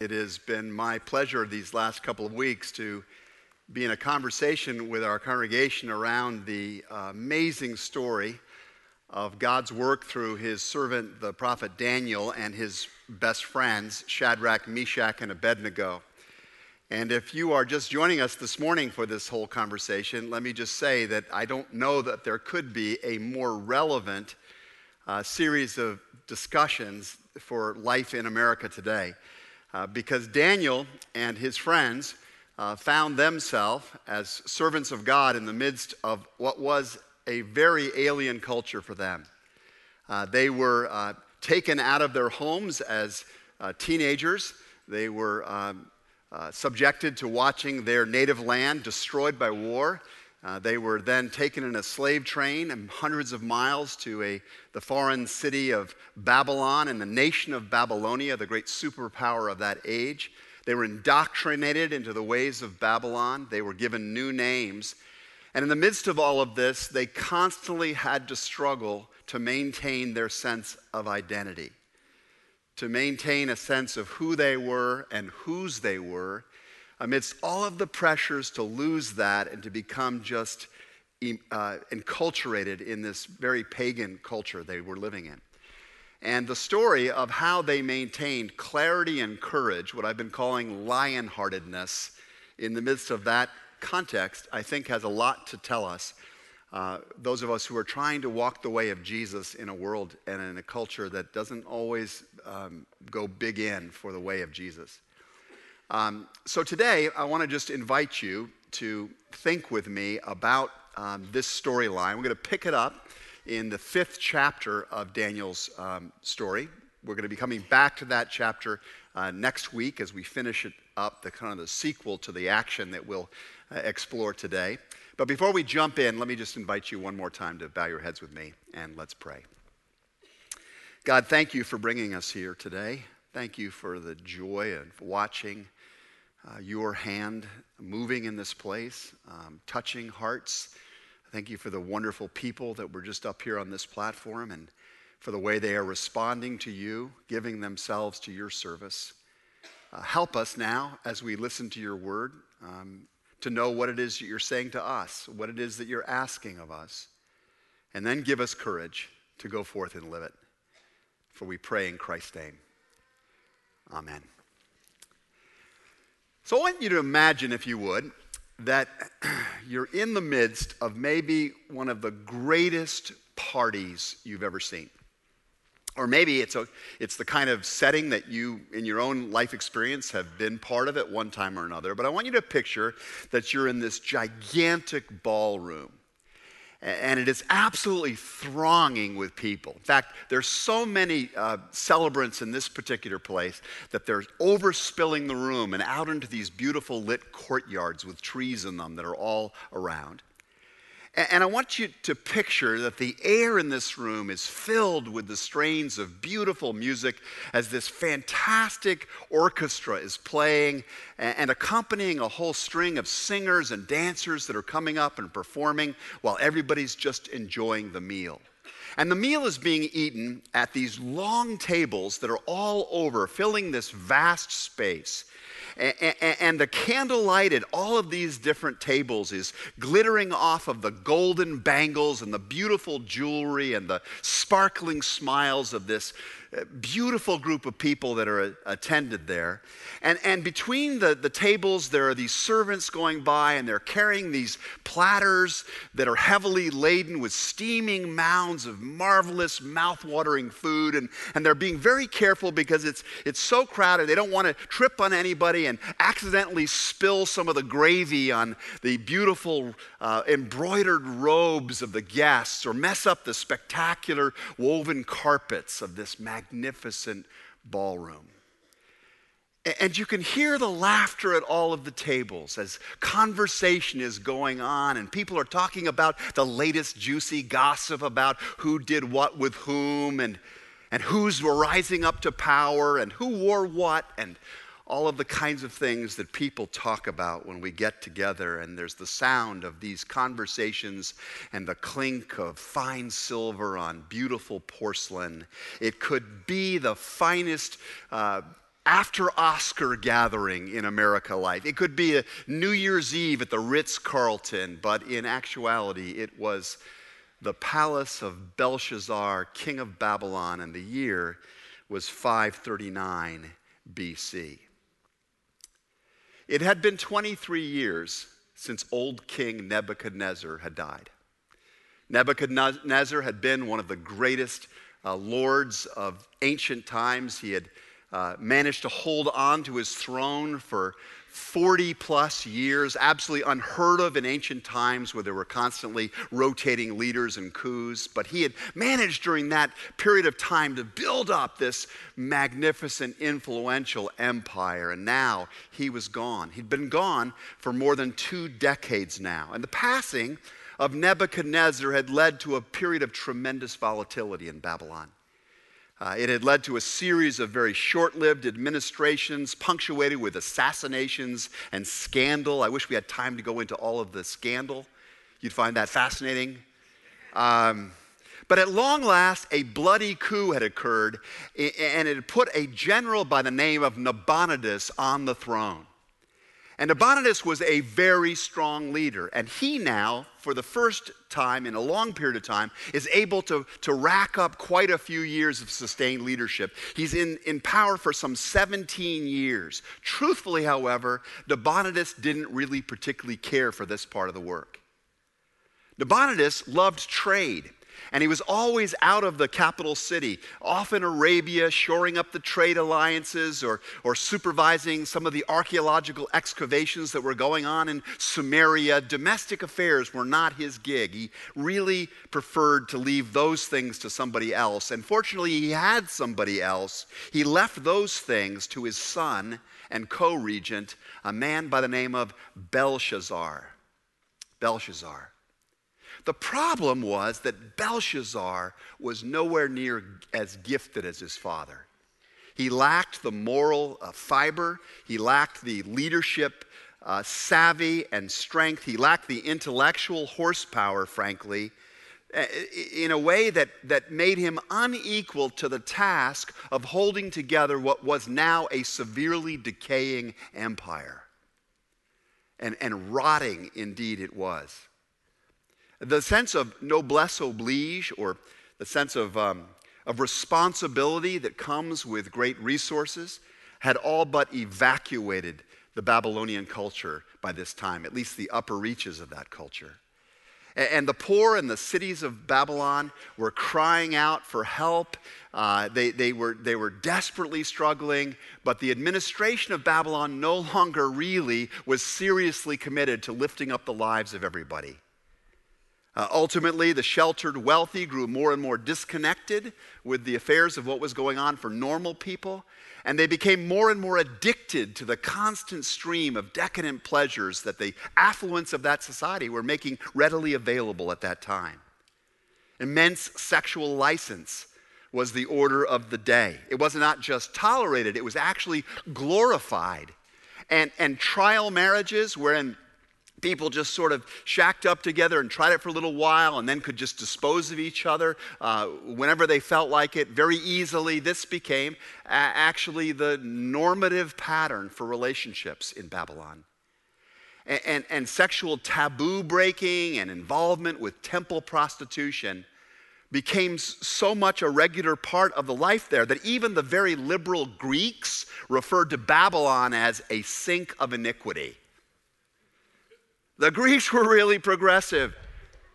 It has been my pleasure these last couple of weeks to be in a conversation with our congregation around the amazing story of God's work through his servant, the prophet Daniel, and his best friends, Shadrach, Meshach, and Abednego. And if you are just joining us this morning for this whole conversation, let me just say that I don't know that there could be a more relevant uh, series of discussions for life in America today. Uh, because Daniel and his friends uh, found themselves as servants of God in the midst of what was a very alien culture for them. Uh, they were uh, taken out of their homes as uh, teenagers, they were um, subjected to watching their native land destroyed by war. Uh, they were then taken in a slave train and hundreds of miles to a, the foreign city of Babylon and the nation of Babylonia, the great superpower of that age. They were indoctrinated into the ways of Babylon. They were given new names. And in the midst of all of this, they constantly had to struggle to maintain their sense of identity, to maintain a sense of who they were and whose they were, amidst all of the pressures to lose that and to become just uh, enculturated in this very pagan culture they were living in. And the story of how they maintained clarity and courage, what I've been calling lion heartedness, in the midst of that context, I think has a lot to tell us. Uh, those of us who are trying to walk the way of Jesus in a world and in a culture that doesn't always um, go big in for the way of Jesus. Um, so today, I want to just invite you to think with me about um, this storyline. We're going to pick it up in the fifth chapter of Daniel's um, story. We're going to be coming back to that chapter uh, next week as we finish it up, the kind of the sequel to the action that we'll uh, explore today. But before we jump in, let me just invite you one more time to bow your heads with me and let's pray. God, thank you for bringing us here today. Thank you for the joy of watching uh, your hand moving in this place, um, touching hearts. Thank you for the wonderful people that were just up here on this platform and for the way they are responding to you, giving themselves to your service. Uh, help us now as we listen to your word um, to know what it is that you're saying to us, what it is that you're asking of us, and then give us courage to go forth and live it. For we pray in Christ's name. Amen. So I want you to imagine, if you would, that you're in the midst of maybe one of the greatest parties you've ever seen. Or maybe it's, a, it's the kind of setting that you, in your own life experience, have been part of at one time or another. But I want you to picture that you're in this gigantic ballroom and it is absolutely thronging with people. In fact, there's so many uh, celebrants in this particular place that they're overspilling the room and out into these beautiful lit courtyards with trees in them that are all around. And I want you to picture that the air in this room is filled with the strains of beautiful music as this fantastic orchestra is playing and accompanying a whole string of singers and dancers that are coming up and performing while everybody's just enjoying the meal. And the meal is being eaten at these long tables that are all over, filling this vast space. And the candlelight at all of these different tables is glittering off of the golden bangles and the beautiful jewelry and the sparkling smiles of this beautiful group of people that are attended there. And, and between the, the tables, there are these servants going by, and they're carrying these platters that are heavily laden with steaming mounds of marvelous, mouth-watering food. And, and they're being very careful because it's, it's so crowded. They don't want to trip on anybody and accidentally spill some of the gravy on the beautiful uh, embroidered robes of the guests or mess up the spectacular woven carpets of this magnificent magnificent ballroom. And you can hear the laughter at all of the tables as conversation is going on, and people are talking about the latest juicy gossip about who did what with whom, and, and who's rising up to power, and who wore what, and all of the kinds of things that people talk about when we get together, and there's the sound of these conversations and the clink of fine silver on beautiful porcelain. It could be the finest. Uh, after Oscar gathering in America life. It could be a New Year's Eve at the Ritz Carlton, but in actuality, it was the palace of Belshazzar, king of Babylon, and the year was 539 BC. It had been 23 years since old King Nebuchadnezzar had died. Nebuchadnezzar had been one of the greatest uh, lords of ancient times. He had uh, managed to hold on to his throne for 40 plus years, absolutely unheard of in ancient times where there were constantly rotating leaders and coups. But he had managed during that period of time to build up this magnificent, influential empire. And now he was gone. He'd been gone for more than two decades now. And the passing of Nebuchadnezzar had led to a period of tremendous volatility in Babylon. Uh, it had led to a series of very short lived administrations, punctuated with assassinations and scandal. I wish we had time to go into all of the scandal. You'd find that fascinating. Um, but at long last, a bloody coup had occurred, and it had put a general by the name of Nabonidus on the throne. And Nabonidus was a very strong leader. And he now, for the first time in a long period of time, is able to, to rack up quite a few years of sustained leadership. He's in, in power for some 17 years. Truthfully, however, Nabonidus didn't really particularly care for this part of the work. Nabonidus loved trade. And he was always out of the capital city, off in Arabia, shoring up the trade alliances or, or supervising some of the archaeological excavations that were going on in Sumeria. Domestic affairs were not his gig. He really preferred to leave those things to somebody else. And fortunately, he had somebody else. He left those things to his son and co regent, a man by the name of Belshazzar. Belshazzar. The problem was that Belshazzar was nowhere near as gifted as his father. He lacked the moral uh, fiber, he lacked the leadership uh, savvy and strength, he lacked the intellectual horsepower, frankly, in a way that, that made him unequal to the task of holding together what was now a severely decaying empire. And, and rotting indeed it was. The sense of noblesse oblige, or the sense of, um, of responsibility that comes with great resources, had all but evacuated the Babylonian culture by this time, at least the upper reaches of that culture. And the poor in the cities of Babylon were crying out for help. Uh, they, they, were, they were desperately struggling, but the administration of Babylon no longer really was seriously committed to lifting up the lives of everybody. Uh, ultimately, the sheltered wealthy grew more and more disconnected with the affairs of what was going on for normal people, and they became more and more addicted to the constant stream of decadent pleasures that the affluence of that society were making readily available at that time. Immense sexual license was the order of the day. It was not just tolerated, it was actually glorified. And, and trial marriages, wherein people just sort of shacked up together and tried it for a little while and then could just dispose of each other uh, whenever they felt like it very easily. This became a- actually the normative pattern for relationships in Babylon. And, and, and sexual taboo breaking and involvement with temple prostitution became so much a regular part of the life there that even the very liberal Greeks referred to Babylon as a sink of iniquity. The Greeks were really progressive,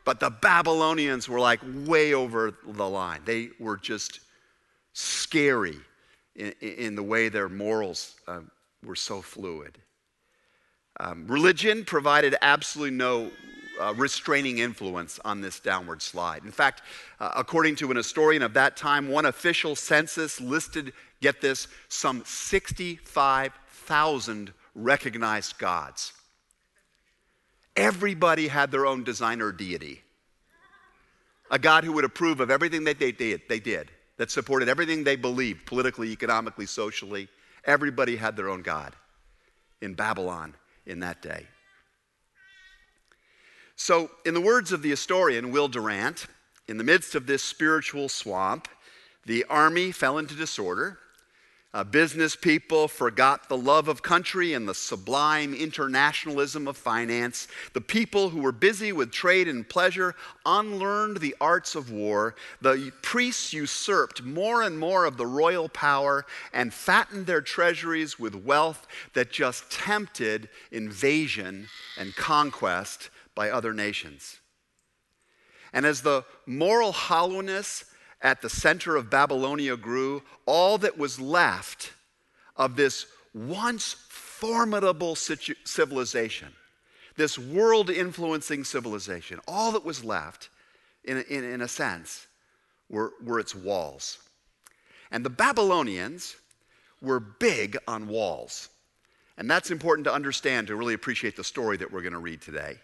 but the Babylonians were like way over the line. They were just scary in, in the way their morals uh, were so fluid. Um, religion provided absolutely no uh, restraining influence on this downward slide. In fact, uh, according to an historian of that time, one official census listed, get this, some 65,000 recognized gods. Everybody had their own designer deity. A God who would approve of everything that they did, they did, that supported everything they believed politically, economically, socially. Everybody had their own God in Babylon in that day. So, in the words of the historian Will Durant, in the midst of this spiritual swamp, the army fell into disorder. Uh, business people forgot the love of country and the sublime internationalism of finance. The people who were busy with trade and pleasure unlearned the arts of war. The priests usurped more and more of the royal power and fattened their treasuries with wealth that just tempted invasion and conquest by other nations. And as the moral hollowness at the center of Babylonia grew, all that was left of this once formidable civilization, this world influencing civilization, all that was left, in, in, in a sense, were, were its walls. And the Babylonians were big on walls. And that's important to understand to really appreciate the story that we're going to read today.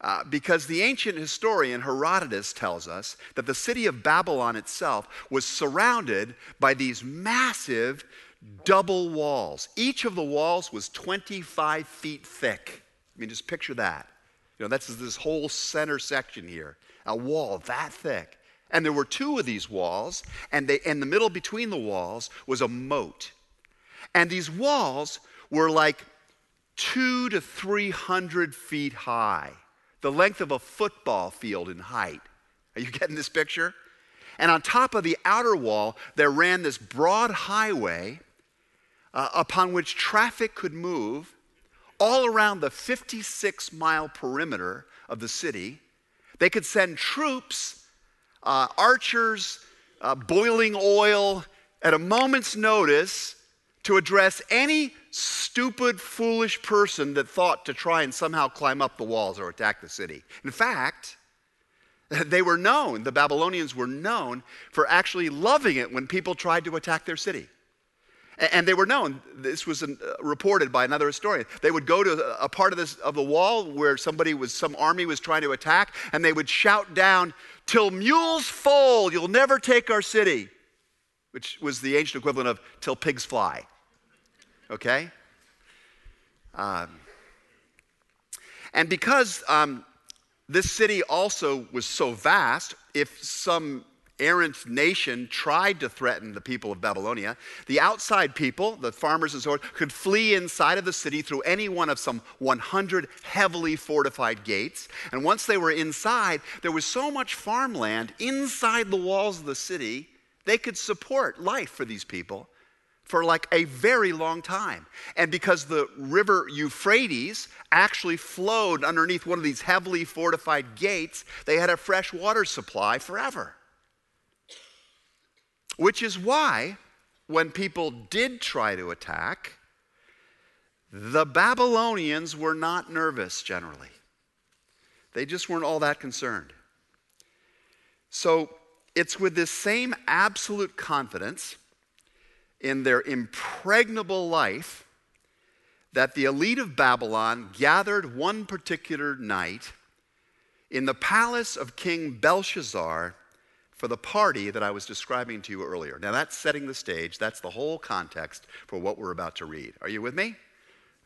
Uh, because the ancient historian Herodotus tells us that the city of Babylon itself was surrounded by these massive double walls. Each of the walls was 25 feet thick. I mean, just picture that. You know, that's this whole center section here, a wall that thick. And there were two of these walls, and they, in the middle between the walls was a moat. And these walls were like two to 300 feet high the length of a football field in height. Are you getting this picture? And on top of the outer wall, there ran this broad highway uh, upon which traffic could move all around the 56 mile perimeter of the city. They could send troops, uh, archers, uh, boiling oil at a moment's notice to address any stupid, foolish person that thought to try and somehow climb up the walls or attack the city. In fact, they were known, the Babylonians were known for actually loving it when people tried to attack their city. And they were known, this was uh, reported by another historian. They would go to a part of, this, of the wall where somebody was, some army was trying to attack, and they would shout down, Till mules foal, you'll never take our city, which was the ancient equivalent of Till pigs fly okay? Um, and because um, this city also was so vast, if some errant nation tried to threaten the people of Babylonia, the outside people, the farmers and so on, could flee inside of the city through any one of some 100 heavily fortified gates. And once they were inside, there was so much farmland inside the walls of the city, they could support life for these people for like a very long time. And because the river Euphrates actually flowed underneath one of these heavily fortified gates, they had a fresh water supply forever. Which is why, when people did try to attack, the Babylonians were not nervous generally. They just weren't all that concerned. So it's with this same absolute confidence in their impregnable life that the elite of Babylon gathered one particular night in the palace of King Belshazzar for the party that I was describing to you earlier. Now, that's setting the stage. That's the whole context for what we're about to read. Are you with me?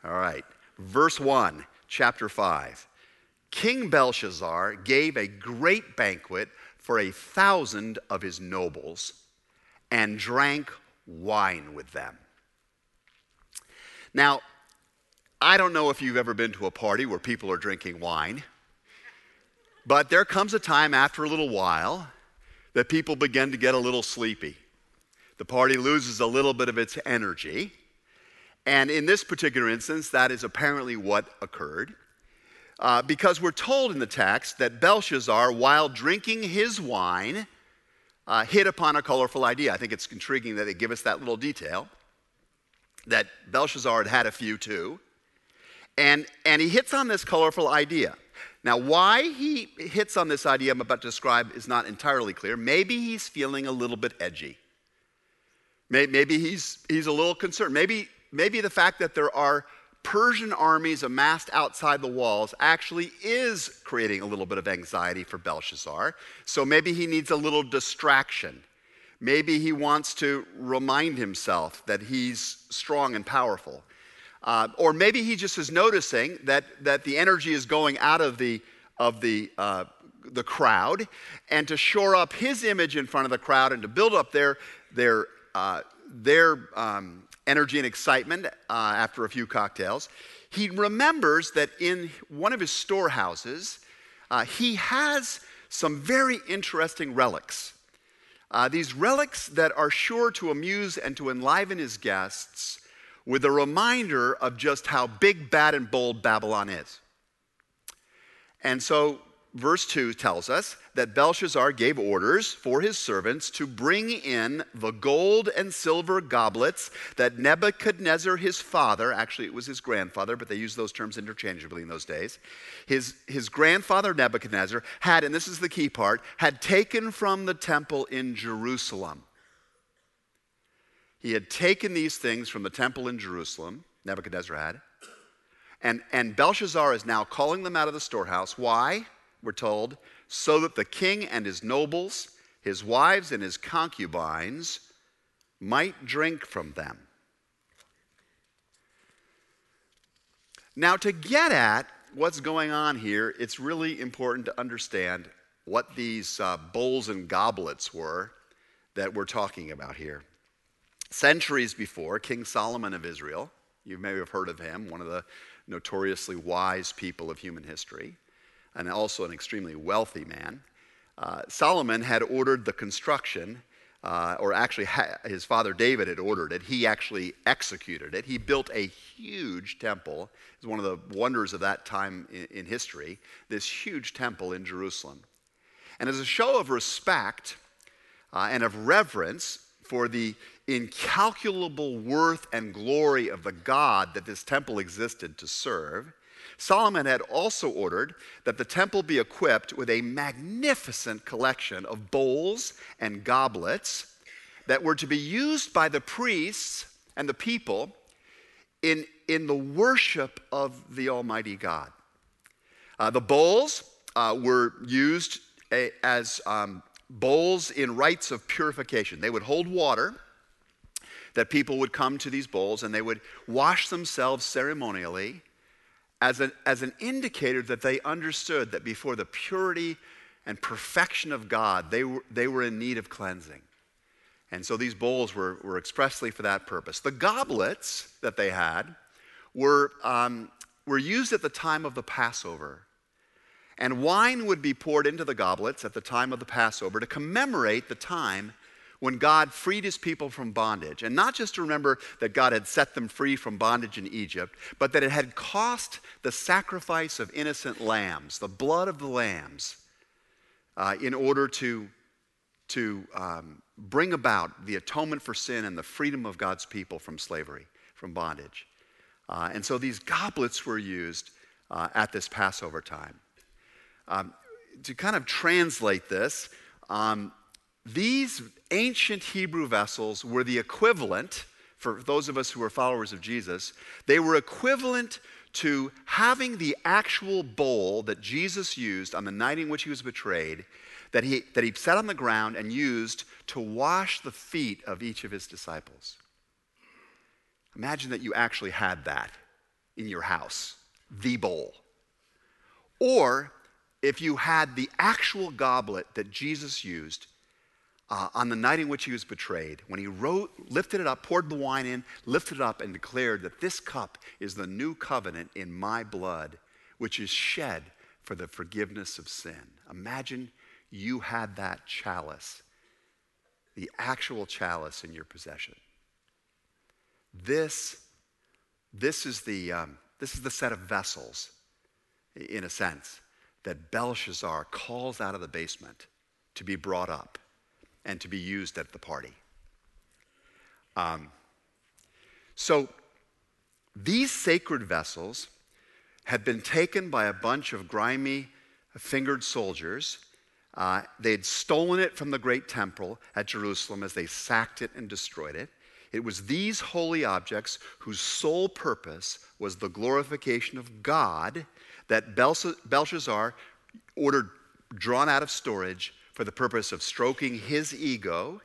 All right. Verse 1, chapter 5. King Belshazzar gave a great banquet for a thousand of his nobles and drank wine with them. Now, I don't know if you've ever been to a party where people are drinking wine, but there comes a time after a little while that people begin to get a little sleepy. The party loses a little bit of its energy. And in this particular instance, that is apparently what occurred. Uh, because we're told in the text that Belshazzar, while drinking his wine, uh, hit upon a colorful idea. I think it's intriguing that they give us that little detail that Belshazzar had had a few too. And, and he hits on this colorful idea. Now, why he hits on this idea I'm about to describe is not entirely clear. Maybe he's feeling a little bit edgy. Maybe he's, he's a little concerned. Maybe, maybe the fact that there are Persian armies amassed outside the walls actually is creating a little bit of anxiety for Belshazzar. So maybe he needs a little distraction. Maybe he wants to remind himself that he's strong and powerful. Uh, or maybe he just is noticing that, that the energy is going out of the, of the, uh, the crowd, and to shore up his image in front of the crowd and to build up their, their, uh, their um, energy and excitement uh, after a few cocktails, he remembers that in one of his storehouses, uh, he has some very interesting relics. Uh, these relics that are sure to amuse and to enliven his guests with a reminder of just how big, bad, and bold Babylon is. And so verse 2 tells us that Belshazzar gave orders for his servants to bring in the gold and silver goblets that Nebuchadnezzar, his father, actually it was his grandfather, but they used those terms interchangeably in those days, his, his grandfather Nebuchadnezzar had, and this is the key part, had taken from the temple in Jerusalem. He had taken these things from the temple in Jerusalem, Nebuchadnezzar had, and, and Belshazzar is now calling them out of the storehouse. Why? We're told, so that the king and his nobles, his wives and his concubines might drink from them. Now, to get at what's going on here, it's really important to understand what these uh, bowls and goblets were that we're talking about here. Centuries before, King Solomon of Israel, you may have heard of him, one of the notoriously wise people of human history, and also an extremely wealthy man. Uh, Solomon had ordered the construction, uh, or actually, ha- his father David had ordered it. He actually executed it. He built a huge temple. It's one of the wonders of that time in, in history, this huge temple in Jerusalem. And as a show of respect uh, and of reverence for the incalculable worth and glory of the God that this temple existed to serve, Solomon had also ordered that the temple be equipped with a magnificent collection of bowls and goblets that were to be used by the priests and the people in, in the worship of the Almighty God. Uh, the bowls uh, were used a, as um, bowls in rites of purification. They would hold water that people would come to these bowls and they would wash themselves ceremonially as an, as an indicator that they understood that before the purity and perfection of God, they were, they were in need of cleansing. And so these bowls were, were expressly for that purpose. The goblets that they had were, um, were used at the time of the Passover. And wine would be poured into the goblets at the time of the Passover to commemorate the time when God freed his people from bondage. And not just to remember that God had set them free from bondage in Egypt, but that it had cost the sacrifice of innocent lambs, the blood of the lambs, uh, in order to, to um, bring about the atonement for sin and the freedom of God's people from slavery, from bondage. Uh, and so these goblets were used uh, at this Passover time. Um, to kind of translate this, um, these ancient Hebrew vessels were the equivalent, for those of us who are followers of Jesus, they were equivalent to having the actual bowl that Jesus used on the night in which he was betrayed, that he, that he set on the ground and used to wash the feet of each of his disciples. Imagine that you actually had that in your house, the bowl. Or if you had the actual goblet that Jesus used uh, on the night in which he was betrayed, when he wrote, lifted it up, poured the wine in, lifted it up, and declared that this cup is the new covenant in my blood, which is shed for the forgiveness of sin. Imagine you had that chalice, the actual chalice in your possession. This, this, is, the, um, this is the set of vessels, in a sense, that Belshazzar calls out of the basement to be brought up and to be used at the party. Um, so these sacred vessels had been taken by a bunch of grimy, fingered soldiers. Uh, they'd stolen it from the great temple at Jerusalem as they sacked it and destroyed it. It was these holy objects whose sole purpose was the glorification of God that Belshazzar ordered drawn out of storage for the purpose of stroking his ego.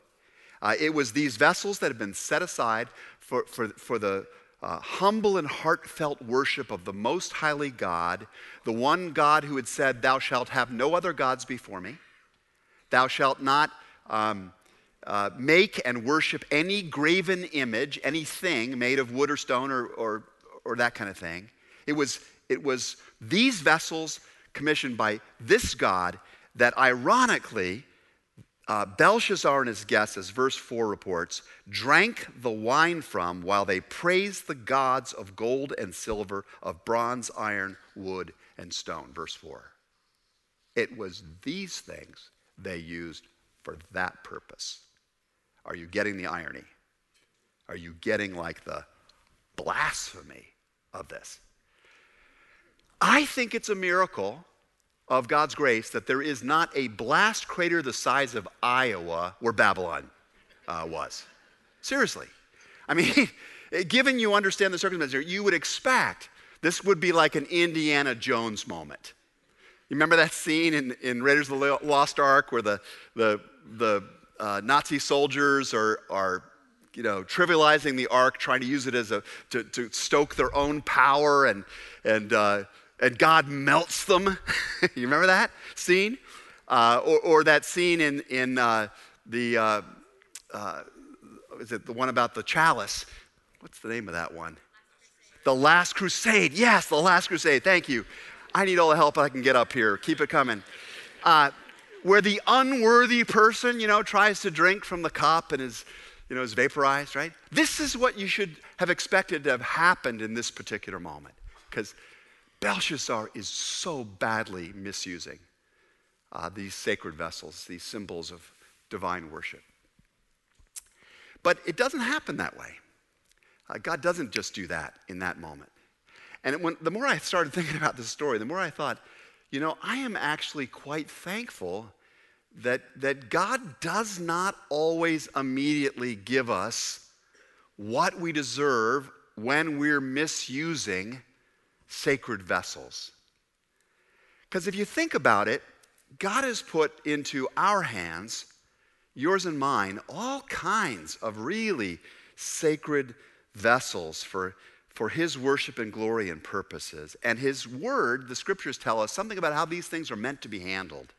Uh, it was these vessels that had been set aside for, for, for the uh, humble and heartfelt worship of the most highly God, the one God who had said, Thou shalt have no other gods before me. Thou shalt not um, uh, make and worship any graven image, anything made of wood or stone or, or, or that kind of thing. It was, it was these vessels commissioned by this God that ironically uh, Belshazzar and his guests, as verse 4 reports, drank the wine from while they praised the gods of gold and silver, of bronze, iron, wood, and stone. Verse 4. It was these things they used for that purpose. Are you getting the irony? Are you getting like the blasphemy of this? I think it's a miracle of God's grace that there is not a blast crater the size of Iowa where Babylon uh, was. Seriously. I mean, given you understand the circumstances, you would expect this would be like an Indiana Jones moment. You remember that scene in, in Raiders of the Lost Ark where the, the, the uh, Nazi soldiers are, are you know, trivializing the ark, trying to use it as a, to, to stoke their own power and, and uh, and God melts them. you remember that scene? Uh, or, or, that scene in, in uh, the, uh, uh, is it the one about the chalice? What's the name of that one? The Last Crusade. Yes, The Last Crusade. Thank you. I need all the help I can get up here. Keep it coming. Uh, where the unworthy person, you know, tries to drink from the cup and is, you know, is vaporized, right? This is what you should have expected to have happened in this particular moment. Because Belshazzar is so badly misusing uh, these sacred vessels, these symbols of divine worship. But it doesn't happen that way. Uh, God doesn't just do that in that moment. And when, the more I started thinking about this story, the more I thought, you know, I am actually quite thankful that, that God does not always immediately give us what we deserve when we're misusing sacred vessels. Because if you think about it, God has put into our hands, yours and mine, all kinds of really sacred vessels for, for His worship and glory and purposes. And His Word, the scriptures tell us something about how these things are meant to be handled.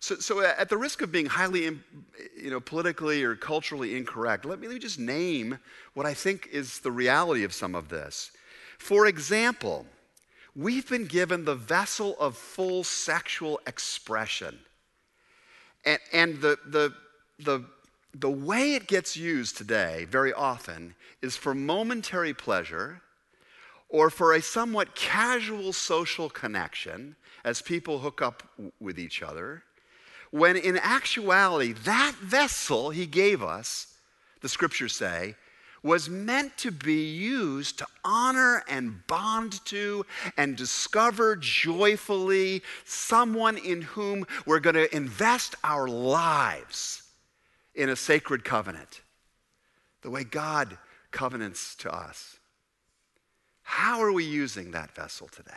So, so uh, at the risk of being highly you know, politically or culturally incorrect, let me, let me just name what I think is the reality of some of this. For example, we've been given the vessel of full sexual expression. And, and the, the, the, the way it gets used today, very often, is for momentary pleasure or for a somewhat casual social connection as people hook up with each other, when in actuality, that vessel he gave us, the scriptures say, was meant to be used to honor and bond to and discover joyfully someone in whom we're going to invest our lives in a sacred covenant, the way God covenants to us. How are we using that vessel today?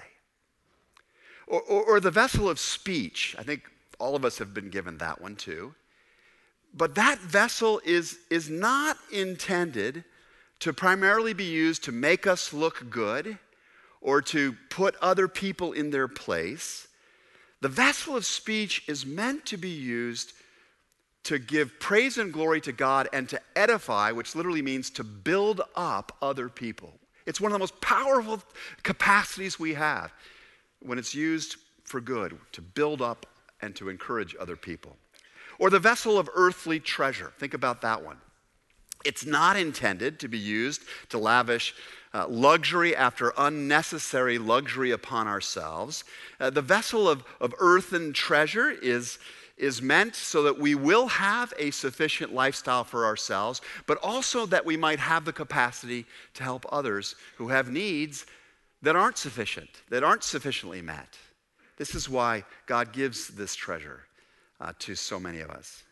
Or, or, or the vessel of speech. I think all of us have been given that one too. But that vessel is, is not intended to primarily be used to make us look good or to put other people in their place. The vessel of speech is meant to be used to give praise and glory to God and to edify, which literally means to build up other people. It's one of the most powerful capacities we have when it's used for good, to build up and to encourage other people. Or the vessel of earthly treasure. Think about that one. It's not intended to be used to lavish uh, luxury after unnecessary luxury upon ourselves. Uh, the vessel of, of earthen treasure is, is meant so that we will have a sufficient lifestyle for ourselves, but also that we might have the capacity to help others who have needs that aren't sufficient, that aren't sufficiently met. This is why God gives this treasure uh, to so many of us.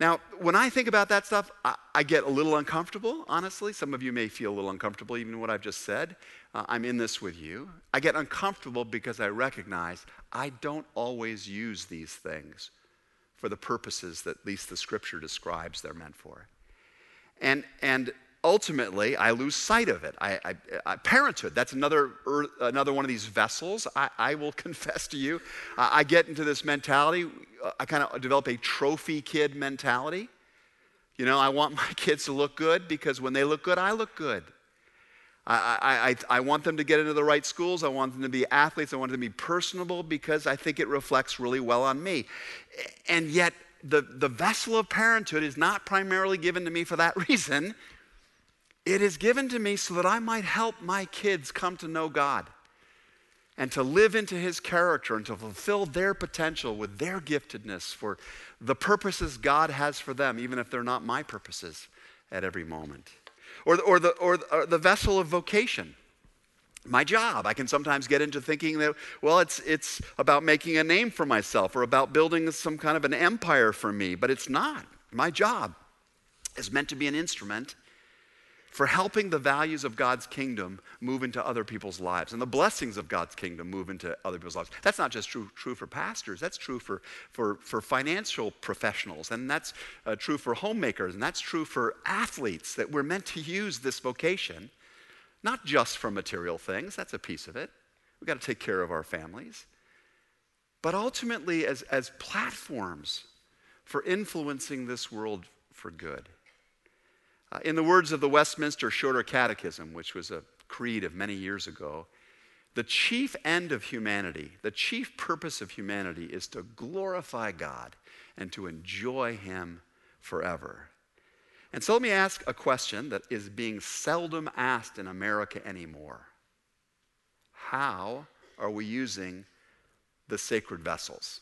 Now, when I think about that stuff, I, I, get a little uncomfortable, honestly. Some of you may feel a little uncomfortable, even what I've just said. Uh, I'm in this with you. I get uncomfortable because I recognize I don't always use these things for the purposes that at least the scripture describes they're meant for. And, and ultimately, I lose sight of it. I, I, I, parenthood, that's another, er, another one of these vessels. I, will confess to you, I get into this mentality. Uh, I kind of develop a trophy kid mentality. You know, I want my kids to look good because when they look good, I look good. I, I, I, want them to get into the right schools. I want them to be athletes. I want them to be personable because I think it reflects really well on me. And yet, the, the vessel of parenthood is not primarily given to me for that reason. It is given to me so that I might help my kids come to know God and to live into His character and to fulfill their potential with their giftedness for the purposes God has for them, even if they're not my purposes at every moment. Or, or, the, or, or the vessel of vocation my job. I can sometimes get into thinking that, well, it's, it's about making a name for myself or about building some kind of an empire for me, but it's not. My job is meant to be an instrument for helping the values of God's kingdom move into other people's lives and the blessings of God's kingdom move into other people's lives. That's not just true, true for pastors, that's true for, for, for financial professionals, and that's uh, true for homemakers, and that's true for athletes, that we're meant to use this vocation not just for material things, that's a piece of it. We've got to take care of our families. But ultimately, as, as platforms for influencing this world for good. Uh, in the words of the Westminster Shorter Catechism, which was a creed of many years ago, the chief end of humanity, the chief purpose of humanity is to glorify God and to enjoy Him forever. And so let me ask a question that is being seldom asked in America anymore. How are we using the sacred vessels?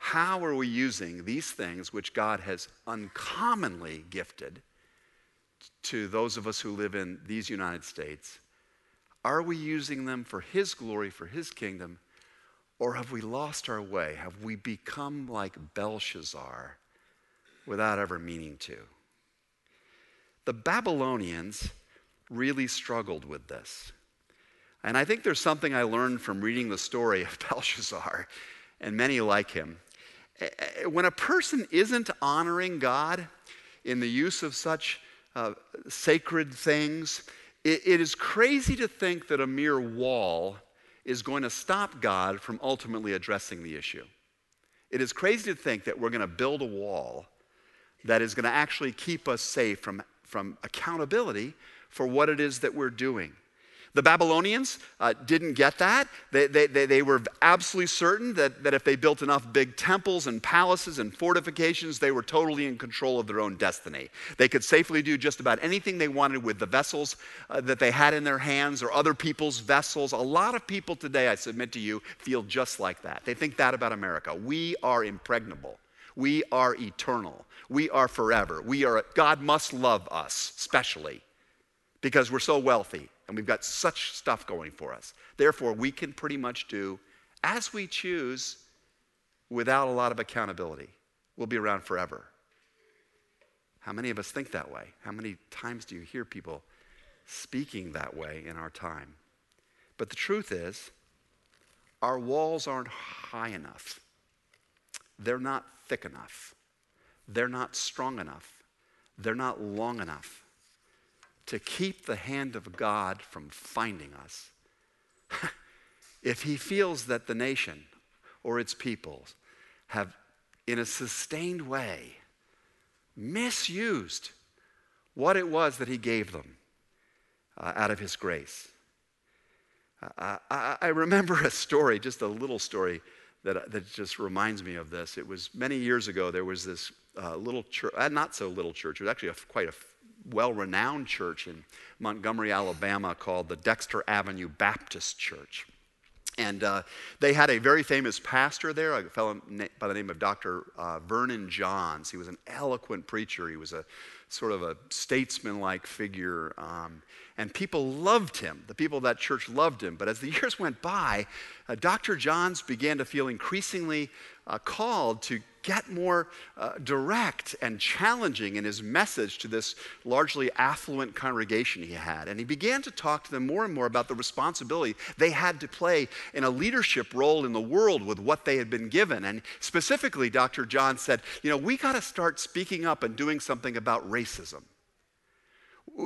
How are we using these things which God has uncommonly gifted to those of us who live in these United States? Are we using them for His glory, for His kingdom, or have we lost our way? Have we become like Belshazzar? without ever meaning to. The Babylonians really struggled with this. And I think there's something I learned from reading the story of Belshazzar and many like him. When a person isn't honoring God in the use of such uh, sacred things, it, it is crazy to think that a mere wall is going to stop God from ultimately addressing the issue. It is crazy to think that we're going to build a wall that is going to actually keep us safe from, from accountability for what it is that we're doing. The Babylonians uh, didn't get that. They, they, they, they, were absolutely certain that, that if they built enough big temples and palaces and fortifications, they were totally in control of their own destiny. They could safely do just about anything they wanted with the vessels uh, that they had in their hands or other people's vessels. A lot of people today, I submit to you, feel just like that. They think that about America. We are impregnable, we are eternal. We are forever. We are, God must love us, specially, because we're so wealthy and we've got such stuff going for us. Therefore, we can pretty much do as we choose without a lot of accountability. We'll be around forever. How many of us think that way? How many times do you hear people speaking that way in our time? But the truth is, our walls aren't high enough, they're not thick enough. They're not strong enough, they're not long enough to keep the hand of God from finding us. if he feels that the nation or its people have, in a sustained way, misused what it was that he gave them uh, out of his grace. Uh, I, I, remember a story, just a little story that, that just reminds me of this. It was many years ago, there was this uh, little church, uh, not so little church, it was actually a, quite a well renowned church in Montgomery, Alabama called the Dexter Avenue Baptist Church. And uh, they had a very famous pastor there, a fellow by the name of Dr. Uh, Vernon Johns. He was an eloquent preacher. He was a sort of a statesman-like figure, um, and people loved him. The people of that church loved him. But as the years went by, uh, Dr. Johns began to feel increasingly uh, called to get more uh, direct and challenging in his message to this largely affluent congregation he had. And he began to talk to them more and more about the responsibility they had to play in a leadership role in the world with what they had been given. And specifically, Dr. Johns said, you know, we got to start speaking up and doing something about racism.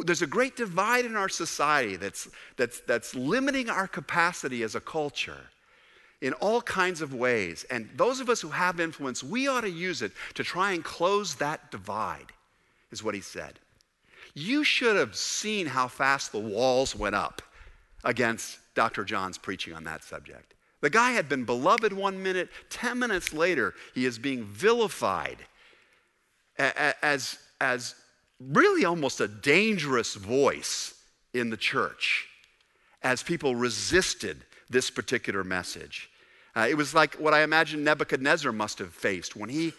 There's a great divide in our society that's, that's, that's limiting our capacity as a culture in all kinds of ways. And those of us who have influence, we ought to use it to try and close that divide, is what he said. You should have seen how fast the walls went up against Dr. Johns' preaching on that subject. The guy had been beloved one minute, 10 minutes later, he is being vilified as, as really almost a dangerous voice in the church as people resisted this particular message. Uh, it was like what I imagine Nebuchadnezzar must have faced when he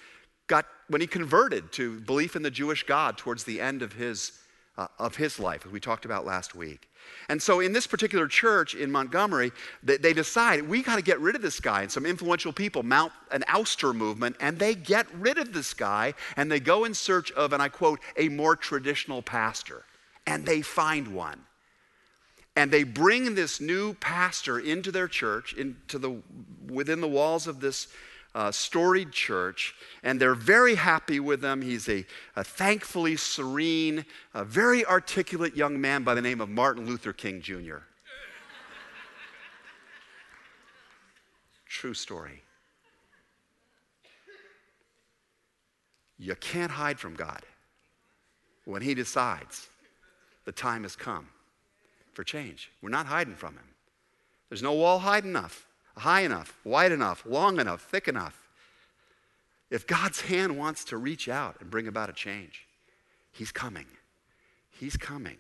got when he converted to belief in the Jewish God towards the end of his uh, of his life, as we talked about last week. And so, in this particular church in Montgomery, they, they decide we got to get rid of this guy. And some influential people mount an ouster movement, and they get rid of this guy, and they go in search of, and I quote, a more traditional pastor. And they find one. And they bring this new pastor into their church, into the, within the walls of this uh, storied church, and they're very happy with him. He's a, a thankfully serene, a very articulate young man by the name of Martin Luther King Jr. True story. You can't hide from God when He decides the time has come for change. We're not hiding from Him. There's no wall high enough, high enough, wide enough, long enough, thick enough. If God's hand wants to reach out and bring about a change, He's coming. He's coming.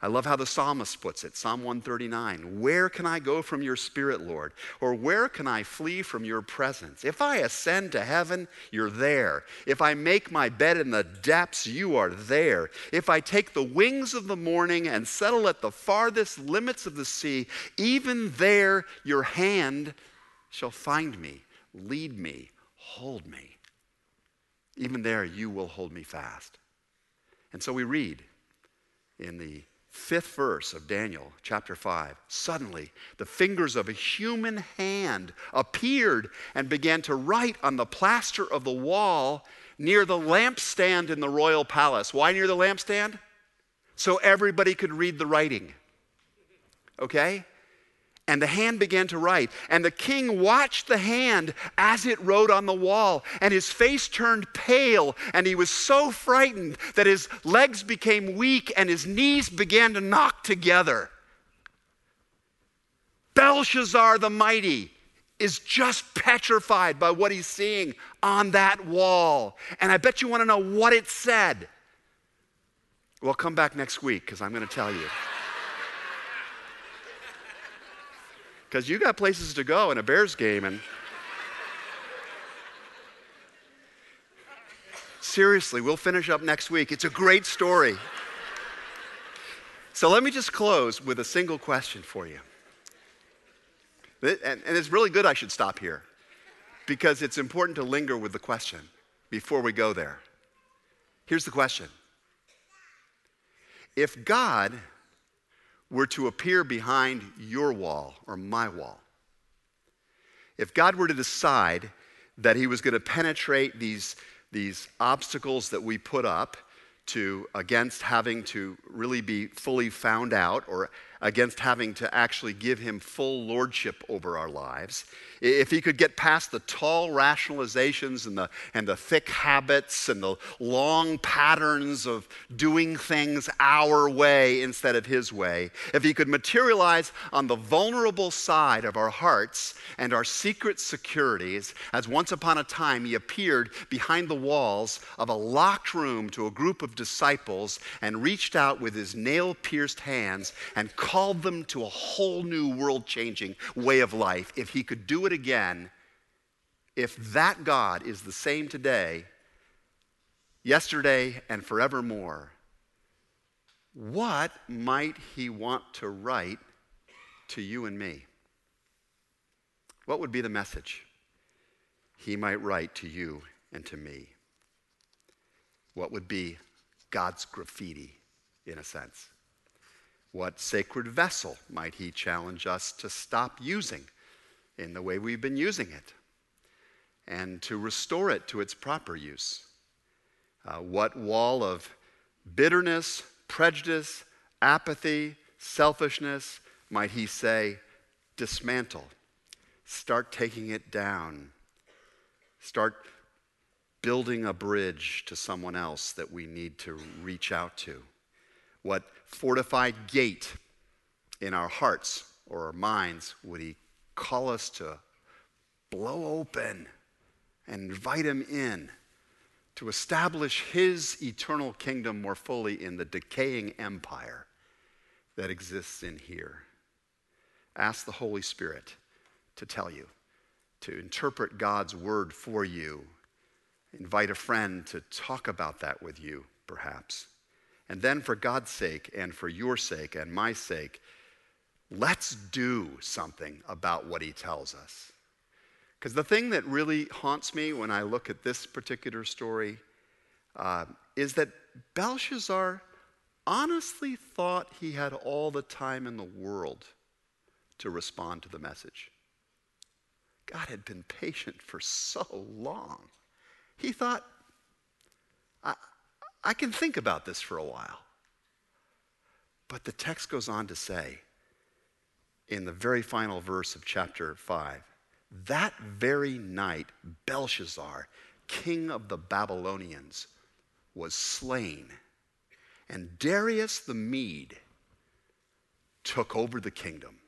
I love how the psalmist puts it Psalm 139 Where can I go from your spirit, Lord? Or where can I flee from your presence? If I ascend to heaven, you're there. If I make my bed in the depths, you are there. If I take the wings of the morning and settle at the farthest limits of the sea, even there your hand shall find me, lead me, hold me. Even there you will hold me fast. And so we read in the fifth verse of Daniel chapter 5. Suddenly, the fingers of a human hand appeared and began to write on the plaster of the wall near the lampstand in the royal palace. Why near the lampstand? So everybody could read the writing. Okay? And the hand began to write. And the king watched the hand as it wrote on the wall. And his face turned pale. And he was so frightened that his legs became weak and his knees began to knock together. Belshazzar the Mighty is just petrified by what he's seeing on that wall. And I bet you want to know what it said. Well, come back next week because I'm going to tell you. Because you got places to go in a Bears game and. Seriously, we'll finish up next week. It's a great story. So let me just close with a single question for you. And, it's really good I should stop here because it's important to linger with the question before we go there. Here's the question If God were to appear behind your wall or my wall, if God were to decide that He was going to penetrate these, these obstacles that we put up to against having to really be fully found out or against having to actually give him full lordship over our lives, if he could get past the tall rationalizations and the, and the thick habits and the long patterns of doing things our way instead of his way, if he could materialize on the vulnerable side of our hearts and our secret securities, as once upon a time he appeared behind the walls of a locked room to a group of disciples and reached out with his nail pierced hands and called them to a whole new world changing way of life, if he could do it again, if that God is the same today, yesterday, and forevermore, what might he want to write to you and me? What would be the message he might write to you and to me? What would be God's graffiti, in a sense? What sacred vessel might he challenge us to stop using in the way we've been using it and to restore it to its proper use? Uh, what wall of bitterness, prejudice, apathy, selfishness, might he say, dismantle. Start taking it down. Start building a bridge to someone else that we need to reach out to. What fortified gate in our hearts or our minds would he call us to blow open and invite him in to establish his eternal kingdom more fully in the decaying empire that exists in here? Ask the Holy Spirit to tell you, to interpret God's word for you. Invite a friend to talk about that with you, perhaps. And then, for God's sake, and for your sake, and my sake, let's do something about what he tells us. Because the thing that really haunts me when I look at this particular story uh, is that Belshazzar honestly thought he had all the time in the world to respond to the message. God had been patient for so long. He thought, I can think about this for a while. But the text goes on to say, in the very final verse of chapter 5, that very night, Belshazzar, king of the Babylonians, was slain. And Darius the Mede took over the kingdom.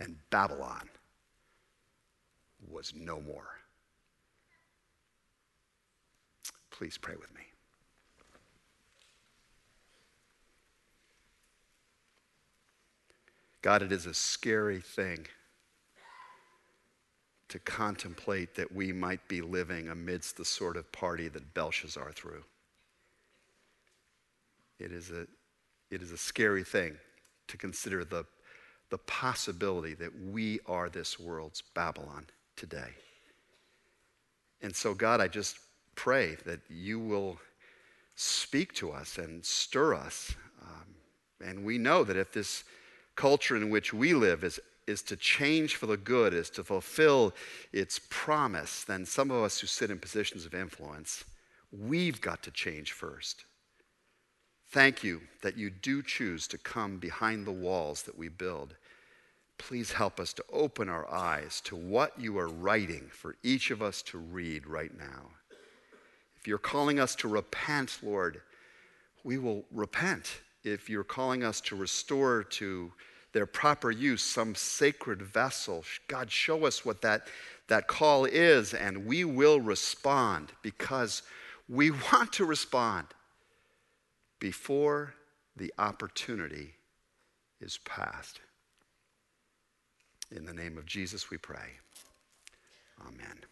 And Babylon was no more. Please pray with me. God, it is a scary thing to contemplate that we might be living amidst the sort of party that Belshazzar threw. It is a, it is a scary thing to consider the, the possibility that we are this world's Babylon today. And so, God, I just pray that you will speak to us and stir us. Um, and we know that if this culture in which we live is is to change for the good, is to fulfill its promise, then some of us who sit in positions of influence, we've got to change first. Thank you that you do choose to come behind the walls that we build. Please help us to open our eyes to what you are writing for each of us to read right now. If you're calling us to repent, Lord, we will repent. If you're calling us to restore, to their proper use, some sacred vessel. God, show us what that, that call is, and we will respond because we want to respond before the opportunity is past. In the name of Jesus, we pray. Amen.